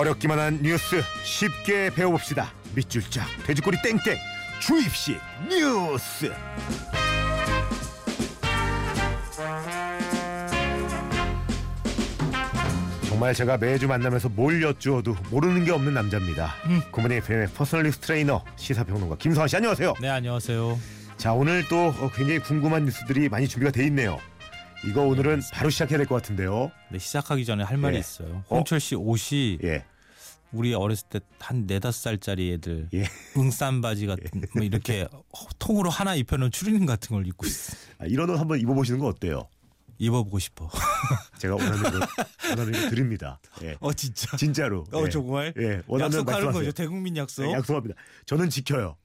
어렵기만 한 뉴스 쉽게 배워봅시다. 밑줄 짝 돼지꼬리 땡땡 주입식 뉴스. 정말 제가 매주 만나면서 뭘 여쭈어도 모르는 게 없는 남자입니다. 음. 굿모닝 FM의 personal 뉴스 트레이너 시사평론가 김성환 씨 안녕하세요. 네 안녕하세요. 자 오늘 또 어, 굉장히 궁금한 뉴스들이 많이 준비가 돼 있네요. 이거 오늘은 바로 시작해야 될 것 같은데요. 네 시작하기 전에 할 말이 예. 있어요. 어? 홍철 씨 옷이 예. 우리 어렸을 때 한 네다섯 살짜리 애들 예. 응싼 바지 같은 뭐 이렇게 통으로 하나 입혀놓은 추리닝 같은 걸 입고 있어. 아, 이런 옷 한번 입어보시는 거 어때요? 입어보고 싶어. 제가 원하는 거 원하는 거 드립니다. 예. 어 진짜. 진짜로. 어 예. 정말. 예. 원하는 약속하는. 거죠. 대국민 약속. 예, 약속합니다. 저는 지켜요.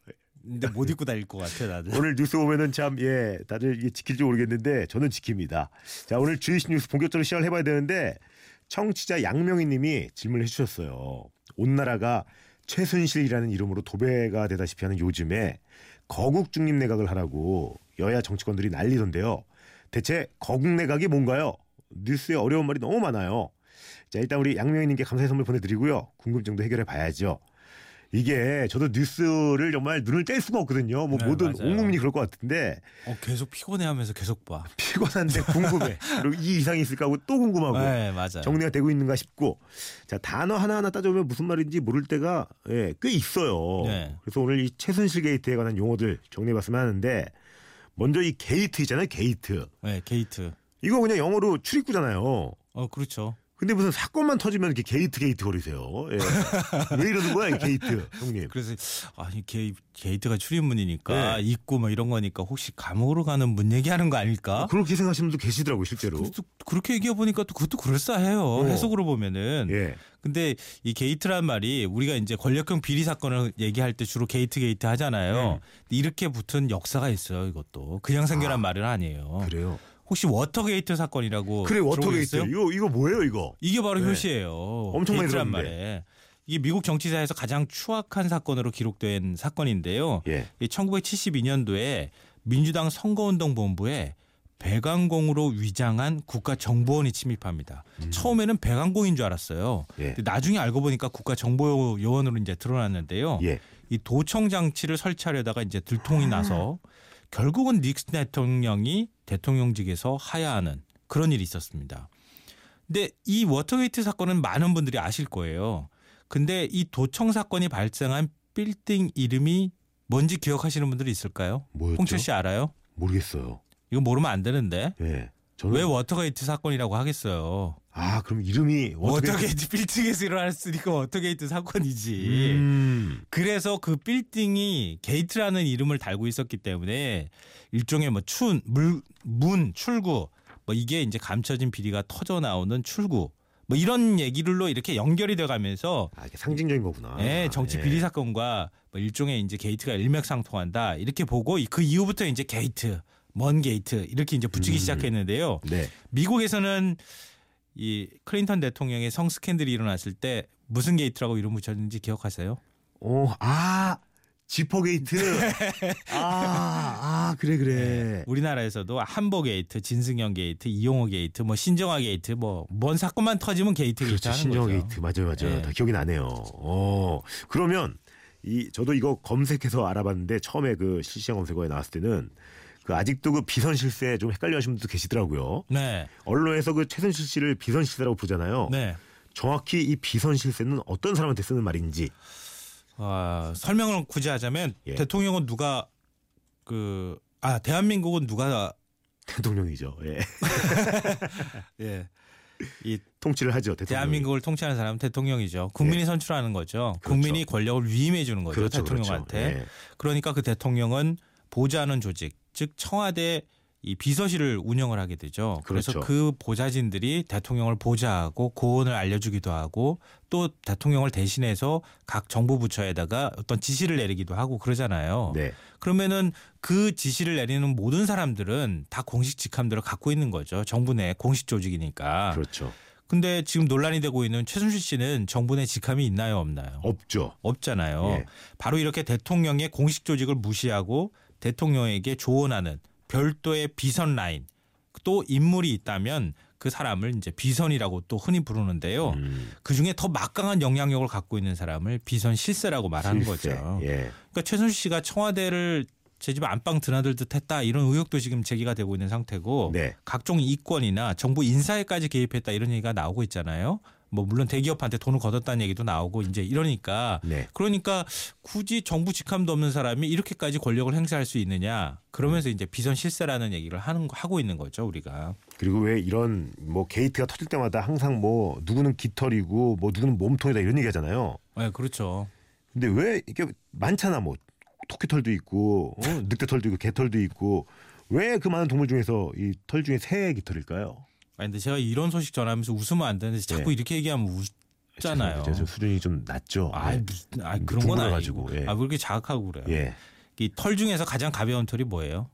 근데 못 입고 다닐 것 같아 나는. 오늘 뉴스 보면은 참 예 다들 이게 지킬지 모르겠는데 저는 지킵니다. 자 오늘 주이시 뉴스 본격적으로 시작을 해봐야 되는데 청취자 양명희님이 질문을 해주셨어요. 온 나라가 최순실이라는 이름으로 도배가 되다시피 하는 요즘에 거국 중립 내각을 하라고 여야 정치권들이 난리던데요. 대체 거국 내각이 뭔가요? 뉴스에 어려운 말이 너무 많아요. 자 일단 우리 양명희님께 감사의 선물 보내드리고요. 궁금증도 해결해 봐야죠. 이게 저도 뉴스를 정말 눈을 뗄 수가 없거든요. 뭐 네, 모든 맞아요. 온 국민이 그럴 것 같은데 어 계속 피곤해하면서 계속 봐. 피곤한데 궁금해. 그리고 이 이상이 있을까 하고 또 궁금하고 네 맞아요. 정리가 되고 있는가 싶고 자 단어 하나 하나 따져보면 무슨 말인지 모를 때가 예, 꽤 있어요. 네. 그래서 오늘 이 최순실 게이트에 관한 용어들 정리해봤으면 하는데 먼저 이 게이트 있잖아요. 게이트. 네 게이트. 이거 그냥 영어로 출입구잖아요. 어 그렇죠. 근데 무슨 사건만 터지면 이렇게 게이트 게이트 거리세요. 예. 왜 이러는 거야 이 게이트 형님. 그래서 아니 게이, 게이트가 출입문이니까 네. 입구 뭐 이런 거니까 혹시 감옥으로 가는 문 얘기하는 거 아닐까? 그렇게 생각하시는 분도 계시더라고요 실제로. 그것도 그렇게 얘기해 보니까 또 그것도 그럴싸해요. 어. 해석으로 보면은. 예. 근데 이 게이트란 말이 우리가 이제 권력형 비리 사건을 얘기할 때 주로 게이트 게이트 하잖아요. 네. 이렇게 붙은 역사가 있어요. 이것도 그냥 생겨난 아, 말은 아니에요. 그래요. 혹시 워터게이트 사건이라고 그래 워터게이트? 이거 이거 뭐예요 이거? 이게 바로 네. 효시예요. 엄청 많이 들었는데. 말에. 이게 미국 정치사에서 가장 추악한 사건으로 기록된 사건인데요. 예. 이 1972년도에 민주당 선거운동본부에 배관공으로 위장한 국가정보원이 침입합니다. 처음에는 배관공인 줄 알았어요. 음. 예. 나중에 알고 보니까 국가정보요원으로 이제 드러났는데요. 예. 이 도청 장치를 설치하려다가 이제 들통이 나서 결국은 닉슨 대통령이 대통령직에서 하야하는 그런 일이 있었습니다. 근데 이 워터게이트 사건은 많은 분들이 아실 거예요. 근데 이 도청 사건이 발생한 빌딩 이름이 뭔지 기억하시는 분들이 있을까요? 뭐였죠? 홍철 씨 알아요? 모르겠어요. 이거 모르면 안 되는데 예. 저는 왜 워터게이트 사건이라고 하겠어요? 아 그럼 이름이 워터게이트 빌딩에서 일어났으니까 워터게이트 사건이지. 음. 그래서 그 빌딩이 게이트라는 이름을 달고 있었기 때문에 일종의 뭐 춘, 물, 문, 출구 뭐 이게 이제 감춰진 비리가 터져 나오는 출구 뭐 이런 얘기들로 이렇게 연결이 돼 가면서 아 이게 상징적인 거구나. 예, 정치 예. 비리 사건과 뭐 일종의 이제 게이트가 일맥상통한다 이렇게 보고 그 이후부터 이제 게이트, 뭔 게이트 이렇게 이제 붙이기 음. 시작했는데요. 네. 미국에서는 이 클린턴 대통령의 성 스캔들이 일어났을 때 무슨 게이트라고 이름 붙였는지 기억하세요? 어, 아 지퍼 게이트. 아, 아 그래 그래. 우리나라에서도 한보 게이트, 진승현 게이트, 이용호 게이트, 뭐 신정아 게이트, 뭐 뭔 사건만 터지면 게이트 게이트 그렇죠. 하는 신정아 거죠. 게이트 맞아요 맞아요. 예. 다 기억이 나네요. 어 그러면 이 저도 이거 검색해서 알아봤는데 처음에 그 실시간 검색어에 나왔을 때는 그 아직도 그 비선 실세 좀 헷갈려 하시는 분도 계시더라고요. 네, 언론에서 그 최순실 씨를 비선 실세라고 부르잖아요. 네. 정확히 이 비선 실세는 어떤 사람한테 쓰는 말인지. 아, 설명을 굳이 하자면 예. 대통령은 누가 그 아 대한민국은 누가 대통령이죠. 예. 예. 이 통치를 하죠. 대통령이. 대한민국을 통치하는 사람은 대통령이죠. 국민이 선출하는 거죠. 그렇죠. 국민이 권력을 위임해 주는 거죠. 그렇죠, 대통령한테. 그렇죠. 예. 그러니까 그 대통령은 보좌하는 조직, 즉 청와대 이 비서실을 운영을 하게 되죠. 그래서 그렇죠. 그 보좌진들이 대통령을 보좌하고 고언을 알려주기도 하고 또 대통령을 대신해서 각 정부 부처에다가 어떤 지시를 내리기도 하고 그러잖아요. 네. 그러면은 그 지시를 내리는 모든 사람들은 다 공식 직함들을 갖고 있는 거죠. 정부 내 공식 조직이니까. 그렇죠. 근데 지금 논란이 되고 있는 최순실 씨는 정부 내 직함이 있나요, 없나요? 없죠. 없잖아요. 예. 바로 이렇게 대통령의 공식 조직을 무시하고 대통령에게 조언하는 별도의 비선 라인 또 인물이 있다면 그그 사람을 이제 비선이라고 또 흔히 부르는데요. 음, 그 중에 더 막강한 영향력을 갖고 있는 사람을 비선 실세라고 말하는 실세. 거죠. 예. 그러니까 최순실 씨가 청와대를 제 집 안방 드나들 듯 했다 이런 의혹도 지금 제기가 되고 있는 상태고 네. 각종 이권이나 정부 인사에까지 개입했다 이런 얘기가 나오고 있잖아요. 뭐 물론 대기업한테 돈을 걷었다는 얘기도 나오고 이제 이러니까 네. 그러니까 굳이 정부 직함도 없는 사람이 이렇게까지 권력을 행사할 수 있느냐 그러면서 이제 비선 실세라는 얘기를 하는 하고 있는 거죠 우리가 그리고 왜 이런 뭐 게이트가 터질 때마다 항상 뭐 누구는 깃털이고 뭐 누구는 몸통이다 이런 얘기 하잖아요. 네 그렇죠 근데 왜 이게 많잖아 뭐 토끼털도 있고 어? 늑대털도 있고 개털도 있고 왜 그 많은 동물 중에서 이 털 중에 새 깃털일까요? 아니 근데 제가 이런 소식 전하면서 웃으면 안 되는데 자꾸 네. 이렇게 얘기하면 웃잖아요. 저 수준이 좀 낮죠. 아 네. 무슨 아 그런 건 아니고 예. 아왜 이렇게 자극하고 그래요 예. 이털 중에서 가장 가벼운 털이 뭐예요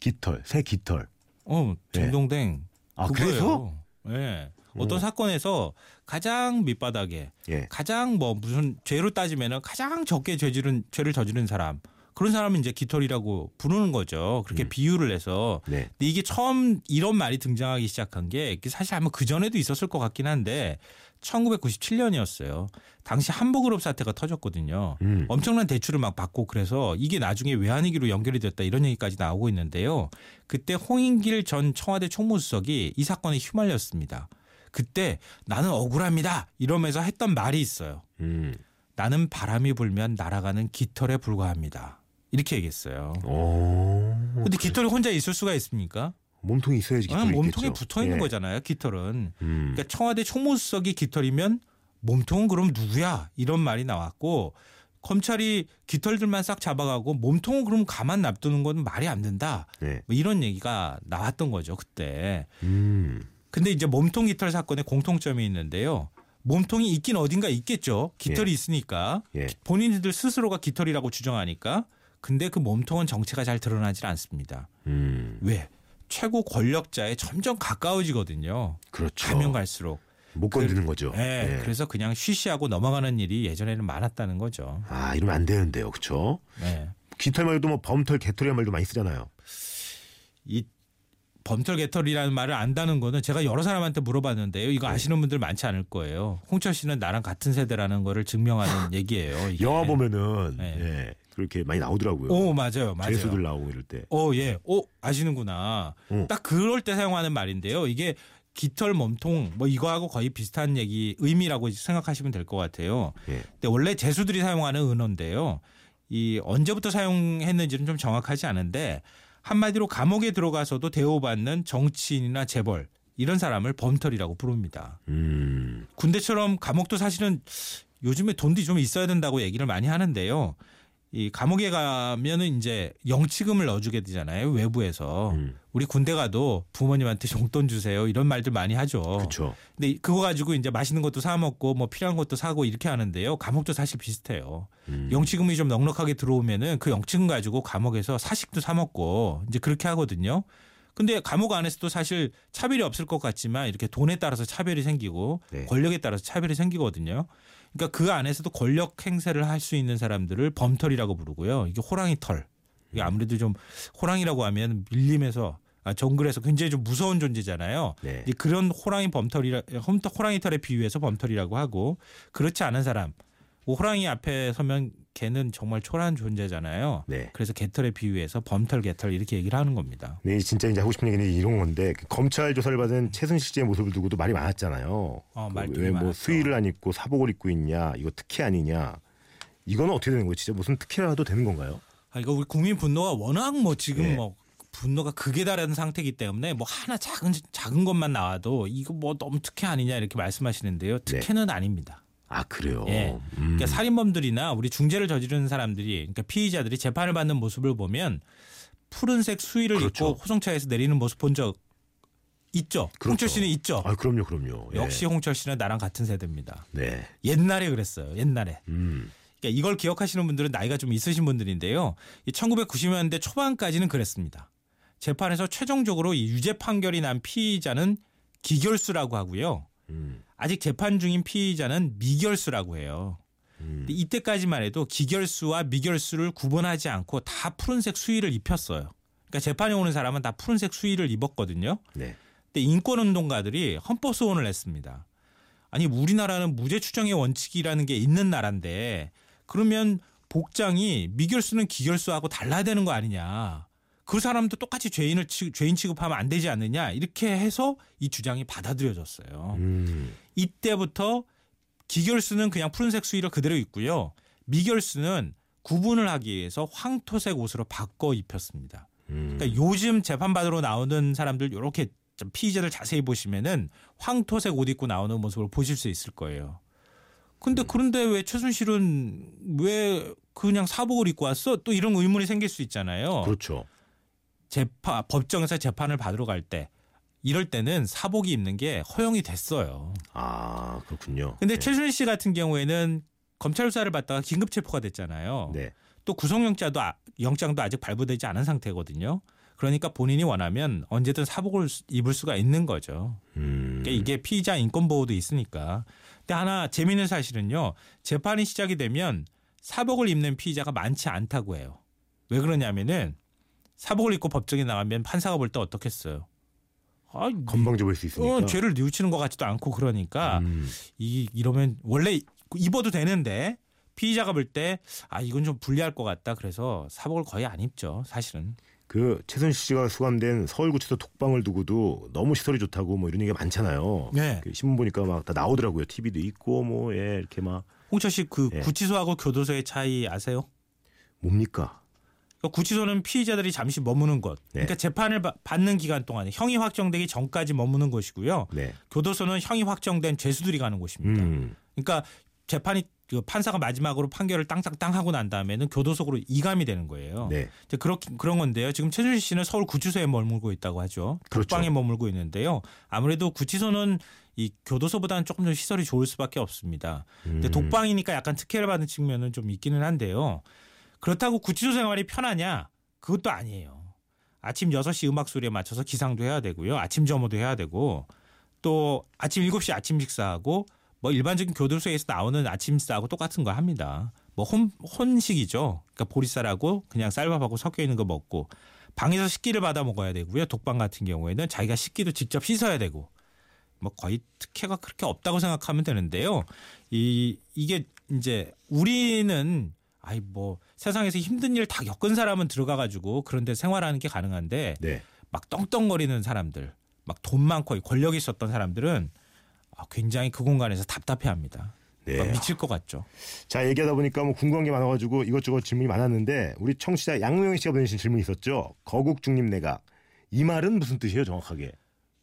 깃털, 새 깃털. 어 예. 딩동댕 아, 그거예요. 예. 어떤 오. 사건에서 가장 밑바닥에 예. 가장 뭐 무슨 죄로 따지면은 가장 적게 죄지른 죄를 저지른 사람 그런 사람은 이제 깃털이라고 부르는 거죠. 그렇게 음. 비유를 해서. 네. 근데 이게 처음 이런 말이 등장하기 시작한 게 사실 아마 그 전에도 있었을 것 같긴 한데 1997년이었어요. 당시 한복그룹 사태가 터졌거든요. 음. 엄청난 대출을 막 받고 그래서 이게 나중에 외환위기로 연결이 됐다 이런 얘기까지 나오고 있는데요. 그때 홍인길 전 청와대 총무수석이 이 사건에 휘말렸습니다. 그때 나는 억울합니다 이러면서 했던 말이 있어요. 음. 나는 바람이 불면 날아가는 깃털에 불과합니다. 이렇게 얘기했어요. 오. 근데 깃털이 혼자 있을 수가 있습니까? 몸통이 있어야지 깃털이 아, 몸통에 있겠죠. 붙어 있는 예. 거잖아요. 깃털은. 음. 그러니까 청와대 총무수석이 깃털이면 몸통은 그럼 누구야? 이런 말이 나왔고 검찰이 깃털들만 싹 잡아가고 몸통은 그럼 가만 놔두는 건 말이 안 된다. 네. 뭐 이런 얘기가 나왔던 거죠 그때. 음. 근데 이제 몸통 깃털 사건에 공통점이 있는데요. 몸통이 있긴 어딘가 있겠죠. 깃털이 있으니까 예. 본인들 스스로가 깃털이라고 주장하니까. 근데 그 몸통은 정체가 잘 드러나질 않습니다. 음. 왜? 최고 권력자에 점점 가까워지거든요. 그렇죠. 가면 갈수록. 못 건드는 거죠. 예, 예. 그래서 그냥 쉬쉬하고 넘어가는 일이 예전에는 많았다는 거죠. 아, 이러면 안 되는데요. 그렇죠? 네. 깃털 말도 뭐 범털, 개털이란 말도 많이 쓰잖아요. 이 범털 개털이라는 말을 안다는 거는 제가 여러 사람한테 물어봤는데요. 이거 네. 아시는 분들 많지 않을 거예요. 홍철 씨는 나랑 같은 세대라는 거를 증명하는 얘기예요. 이게. 영화 보면은 네. 예. 그렇게 많이 나오더라고요. 오 맞아요, 맞아요. 죄수들 나오고 이럴 때. 오 예, 오 아시는구나. 어. 딱 그럴 때 사용하는 말인데요. 이게 깃털 몸통 뭐 이거하고 거의 비슷한 얘기 의미라고 생각하시면 될 것 같아요. 예. 근데 원래 제수들이 사용하는 은어인데요. 이 언제부터 사용했는지는 좀 정확하지 않은데 한마디로 감옥에 들어가서도 대우받는 정치인이나 재벌 이런 사람을 범털이라고 부릅니다. 음. 군대처럼 감옥도 사실은 요즘에 돈도 좀 있어야 된다고 얘기를 많이 하는데요. 이 감옥에 가면은 이제 영치금을 넣어주게 되잖아요 외부에서 음. 우리 군대 가도 부모님한테 용돈 주세요 이런 말들 많이 하죠. 그렇죠. 근데 그거 가지고 이제 맛있는 것도 사 먹고 뭐 필요한 것도 사고 이렇게 하는데요. 감옥도 사실 비슷해요. 음. 영치금이 좀 넉넉하게 들어오면은 그 영치금 가지고 감옥에서 사식도 사 먹고 이제 그렇게 하거든요. 근데 감옥 안에서도 사실 차별이 없을 것 같지만 이렇게 돈에 따라서 차별이 생기고 네. 권력에 따라서 차별이 생기거든요. 그러니까 그 안에서도 권력 행세를 할 수 있는 사람들을 범털이라고 부르고요. 이게 호랑이 털. 이게 아무래도 좀 호랑이라고 하면 밀림에서 아, 정글에서 굉장히 좀 무서운 존재잖아요. 네. 이제 그런 호랑이 범털이라 홈터 호랑이 털에 비유해서 범털이라고 하고 그렇지 않은 사람 뭐 호랑이 앞에 서면 걔는 정말 초라한 존재잖아요. 네. 그래서 개털에 비유해서 범털 개털 이렇게 얘기를 하는 겁니다. 네, 진짜 이제 하고 싶은 얘기는 이런 건데 그 검찰 조사를 받은 최순실 씨의 모습을 두고도 말이 많았잖아요. 어, 그 왜뭐. 수의를 안 입고 사복을 입고 있냐, 이거 특혜 아니냐. 이거는 어떻게 되는 거예요? 진짜 무슨 특혜라도 되는 건가요? 아, 이거 우리 국민 분노가 워낙 뭐 지금 네. 뭐 분노가 극에 달하는 상태이기 때문에 뭐 하나 작은 작은 것만 나와도 이거 뭐 너무 특혜 아니냐 이렇게 말씀하시는데요. 특혜는 아닙니다. 아 그래요. 예. 음. 그러니까 살인범들이나 우리 중죄를 저지르는 사람들이 그러니까 피의자들이 재판을 받는 모습을 보면 푸른색 수의를 그렇죠. 입고 호송차에서 내리는 모습 본 적 있죠. 그렇죠. 홍철 씨는 있죠. 아 그럼요, 그럼요. 예. 역시 홍철 씨는 나랑 같은 세대입니다. 네. 옛날에 그랬어요. 옛날에. 음. 그러니까 이걸 기억하시는 분들은 나이가 좀 있으신 분들인데요. 이 1990년대 초반까지는 그랬습니다. 재판에서 최종적으로 이 유죄 판결이 난 피의자는 기결수라고 하고요. 음. 아직 재판 중인 피의자는 미결수라고 해요. 음. 이때까지만 해도 기결수와 미결수를 구분하지 않고 다 푸른색 수의를 입혔어요. 그러니까 재판에 오는 사람은 다 푸른색 수의를 입었거든요. 네. 근데 인권운동가들이 헌법 소원을 냈습니다. 아니 우리나라는 무죄 추정의 원칙이라는 게 있는 나라인데 그러면 복장이 미결수는 기결수하고 달라야 되는 거 아니냐. 그 사람도 똑같이 죄인을 죄인 취급하면 안 되지 않느냐 이렇게 해서 이 주장이 받아들여졌어요. 음. 이때부터 기결수는 그냥 푸른색 수의를 그대로 입고요. 미결수는 구분을 하기 위해서 황토색 옷으로 바꿔 입혔습니다. 음. 그러니까 요즘 재판 받으러 나오는 사람들 이렇게 피의자들 자세히 보시면은 황토색 옷 입고 나오는 모습을 보실 수 있을 거예요. 근데 음. 그런데 왜 최순실은 왜 그냥 사복을 입고 왔어? 또 이런 의문이 생길 수 있잖아요. 그렇죠. 재판 법정에서 재판을 받으러 갈 때 이럴 때는 사복이 입는 게 허용이 됐어요. 아 그렇군요. 근데 네. 최순실 씨 같은 경우에는 검찰 수사를 받다가 긴급 체포가 됐잖아요. 네. 또 구속영장도 아, 영장도 아직 발부되지 않은 상태거든요. 그러니까 본인이 원하면 언제든 사복을 입을 수가 있는 거죠. 음. 그러니까 이게 피의자 인권 보호도 있으니까. 근데 하나 재미있는 사실은요. 재판이 시작이 되면 사복을 입는 피의자가 많지 않다고 해요. 왜 그러냐면은 사복을 입고 법정에 나가면 판사가 볼 때 어떻겠어요? 아, 건방져 보일 수 있으니까. 어, 죄를 뉘우치는 것 같지도 않고 그러니까 음. 이 이러면 원래 입어도 되는데 피의자가 볼 때 아 이건 좀 불리할 것 같다 그래서 사복을 거의 안 입죠 사실은. 그 최순실 씨가 수감된 서울구치소 독방을 두고도 너무 시설이 좋다고 뭐 이런 얘기가 많잖아요. 네. 그 신문 보니까 막 다 나오더라고요. TV도 있고 뭐 예, 이렇게 막. 홍철 씨그 예. 구치소하고 교도소의 차이 아세요? 뭡니까? 그러니까 구치소는 피의자들이 잠시 머무는 곳. 네. 그러니까 재판을 받는 기간 동안 형이 확정되기 전까지 머무는 곳이고요. 네. 교도소는 형이 확정된 죄수들이 가는 곳입니다. 음. 그러니까 재판이 그 판사가 마지막으로 판결을 땅땅땅 하고 난 다음에는 교도소로 이감이 되는 거예요. 네. 이제 그렇게 그런 건데요. 지금 최준실 씨는 서울 구치소에 머물고 있다고 하죠. 그렇죠. 독방에 머물고 있는데요. 아무래도 구치소는 이 교도소보다는 조금 더 시설이 좋을 수밖에 없습니다. 근데 음. 독방이니까 약간 특혜를 받는 측면은 좀 있기는 한데요. 그렇다고 구치소 생활이 편하냐? 그것도 아니에요. 아침 6시 음악 소리에 맞춰서 기상도 해야 되고요. 아침 점호도 해야 되고 또 아침 7시 아침 식사하고 뭐 일반적인 교도소에서 나오는 아침 식사하고 똑같은 거 합니다. 뭐 혼, 혼식이죠. 그러니까 보리쌀하고 그냥 쌀밥하고 섞여 있는 거 먹고 방에서 식기를 받아 먹어야 되고요. 독방 같은 경우에는 자기가 식기도 직접 씻어야 되고 뭐 거의 특혜가 그렇게 없다고 생각하면 되는데요. 이 이게 이제 우리는 아이 뭐 세상에서 힘든 일 다 겪은 사람은 들어가 가지고 그런데 생활하는 게 가능한데 네. 막 떵떵거리는 사람들, 막 돈 많고 권력이 있었던 사람들은 아, 굉장히 그 공간에서 답답해합니다. 네. 미칠 것 같죠. 자 얘기하다 보니까 뭐 궁금한 게 많아가지고 이것저것 질문이 많았는데 우리 청취자 양명희 씨가 보내주신 질문이 있었죠. 거국 중립 내각 이 말은 무슨 뜻이에요 정확하게?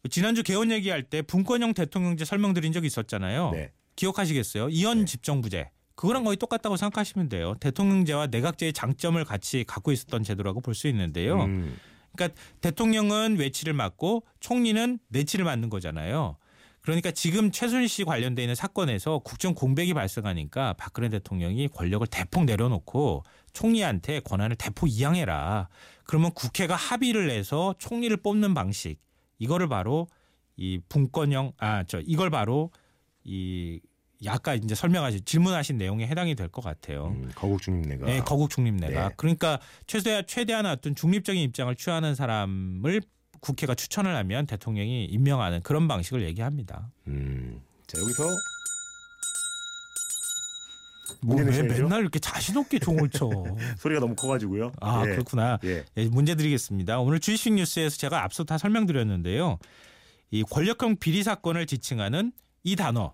지난주 개헌 얘기할 때 분권형 대통령제 설명드린 적이 있었잖아요. 네. 기억하시겠어요? 이현 네. 집정부제. 그거랑 거의 똑같다고 생각하시면 돼요. 대통령제와 내각제의 장점을 같이 갖고 있었던 제도라고 볼 수 있는데요. 음. 그러니까 대통령은 외치를 맡고 총리는 내치를 맡는 거잖아요. 그러니까 지금 최순실 씨 관련돼 있는 사건에서 국정 공백이 발생하니까 박근혜 대통령이 권력을 대폭 내려놓고 총리한테 권한을 대폭 이양해라. 그러면 국회가 합의를 해서 총리를 뽑는 방식 이거를 바로 이 분권형 아 저 이걸 바로 이 아까 이제 설명하신 질문하신 내용에 해당이 될 것 같아요. 음, 거국 중립내가. 네, 거국 중립내가. 네. 그러니까 최대 최대한 어떤 중립적인 입장을 취하는 사람을 국회가 추천을 하면 대통령이 임명하는 그런 방식을 얘기합니다. 음. 자 여기서 뭐 왜 맨날 이렇게 자신 없게 종을 쳐? 소리가 너무 커가지고요. 아 예. 그렇구나. 예. 예, 문제 드리겠습니다. 오늘 주식 뉴스에서 제가 앞서 다 설명드렸는데요. 이 권력형 비리 사건을 지칭하는 이 단어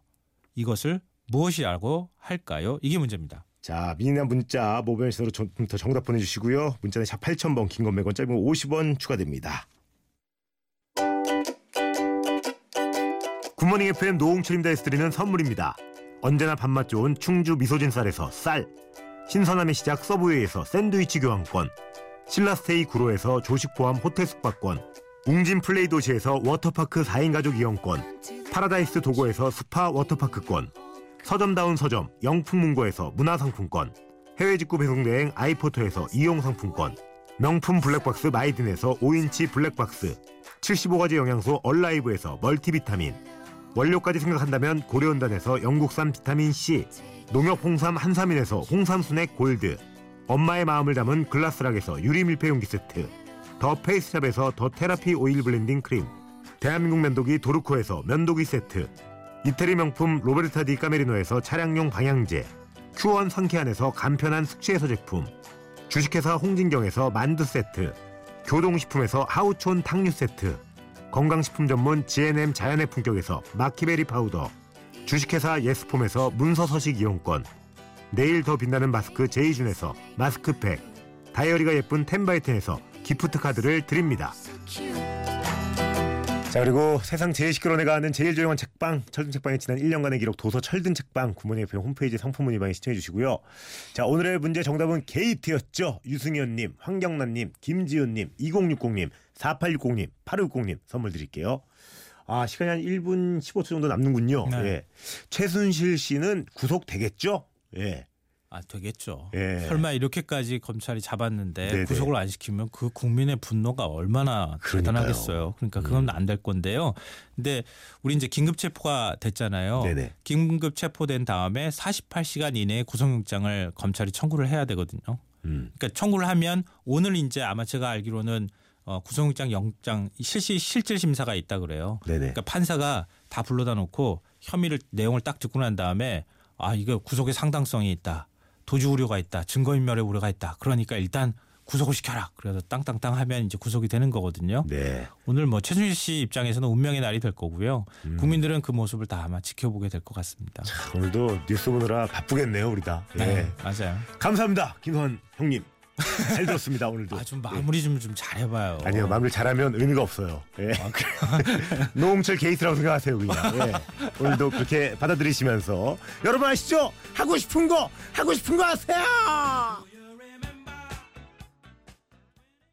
이것을 무엇이라고 할까요? 이게 문제입니다. 자, 미니나 문자 모바일 신으로 더 정답 보내주시고요. 문자는 샵 8000번, 긴 건 100원, 짧은 50원 추가됩니다. 굿모닝 FM 노홍철입니다에서 드리는 선물입니다. 언제나 밥맛 좋은 충주 미소진 쌀에서 쌀, 신선함의 시작 서브웨이에서 샌드위치 교환권, 신라스테이 구로에서 조식 포함 호텔 숙박권, 웅진 플레이 도시에서 워터파크 4인 가족 이용권, 파라다이스 도고에서 스파 워터파크권, 서점다운 서점 영풍문고에서 문화상품권, 해외 직구 배송 대행 아이포터에서 이용 상품권, 명품 블랙박스 마이든에서 5인치 블랙박스, 75가지 영양소 얼라이브에서 멀티비타민, 원료까지 생각한다면 고려은단에서 영국산 비타민 C, 농협 홍삼 한삼인에서 홍삼 순액 골드, 엄마의 마음을 담은 글라스락에서 유리 밀폐용기 세트, 더 페이스샵에서 더 테라피 오일 블렌딩 크림, 대한민국 면도기 도르코에서 면도기 세트 이태리 명품 로베르타 디 까메리노에서 차량용 방향제 큐원 상쾌한에서 간편한 숙취해소 제품 주식회사 홍진경에서 만두 세트 교동식품에서 하우촌 탕류 세트 건강식품 전문 GNM 자연의 품격에서 마키베리 파우더 주식회사 예스폼에서 문서서식 이용권 내일 더 빛나는 마스크 제이준에서 마스크팩 다이어리가 예쁜 텐바이텐에서 기프트 카드를 드립니다. 자 그리고 세상 제일 시끄러운 애가 하는 제일 조용한 책방 철든 책방의 지난 1년간의 기록 도서 철든 책방 굿모닝 FM 홈페이지 상품 문의방에 신청해 주시고요. 자 오늘의 문제 정답은 게이트였죠. 유승현님, 황경란님, 김지은님, 2060님, 4860님, 8560님 선물 드릴게요. 아 시간이 한 1분 15초 정도 남는군요. 네. 예. 최순실 씨는 구속되겠죠? 예. 아 되겠죠. 예. 설마 이렇게까지 검찰이 잡았는데 네네. 구속을 안 시키면 그 국민의 분노가 얼마나 그러니까요. 음. 대단하겠어요. 그러니까 그건 안될 건데요. 근데 우리 이제 긴급 체포가 됐잖아요. 네네. 긴급 체포된 다음에 48시간 이내에 구속영장을 검찰이 청구를 해야 되거든요. 음. 그러니까 청구를 하면 오늘 이제 아마 제가 알기로는 어, 구속영장 영장 실시 실질 심사가 있다 그래요. 네네. 그러니까 판사가 다 불러다 놓고 혐의를 내용을 딱 듣고 난 다음에 아 이거 구속의 상당성이 있다. 도주 우려가 있다. 증거인멸의 우려가 있다. 그러니까 일단 구속을 시켜라. 그래서 땅땅땅 하면 이제 구속이 되는 거거든요. 네. 오늘 뭐 최순실 씨 입장에서는 운명의 날이 될 거고요. 음. 국민들은 그 모습을 다 아마 지켜보게 될 것 같습니다. 오늘도 뉴스 보느라 바쁘겠네요 우리 다. 예. 네, 맞아요. 감사합니다 김선 형님. 잘 들었습니다 오늘도. 아 좀 마무리 좀 좀 잘해봐요. 아니요 마무리 잘하면 의미가 없어요. 예. 아, 그래요? 노홍철 게이트라고 생각하세요 그냥. 예. 오늘도 그렇게 받아들이시면서 여러분 아시죠? 하고 싶은 거 하고 싶은 거 하세요.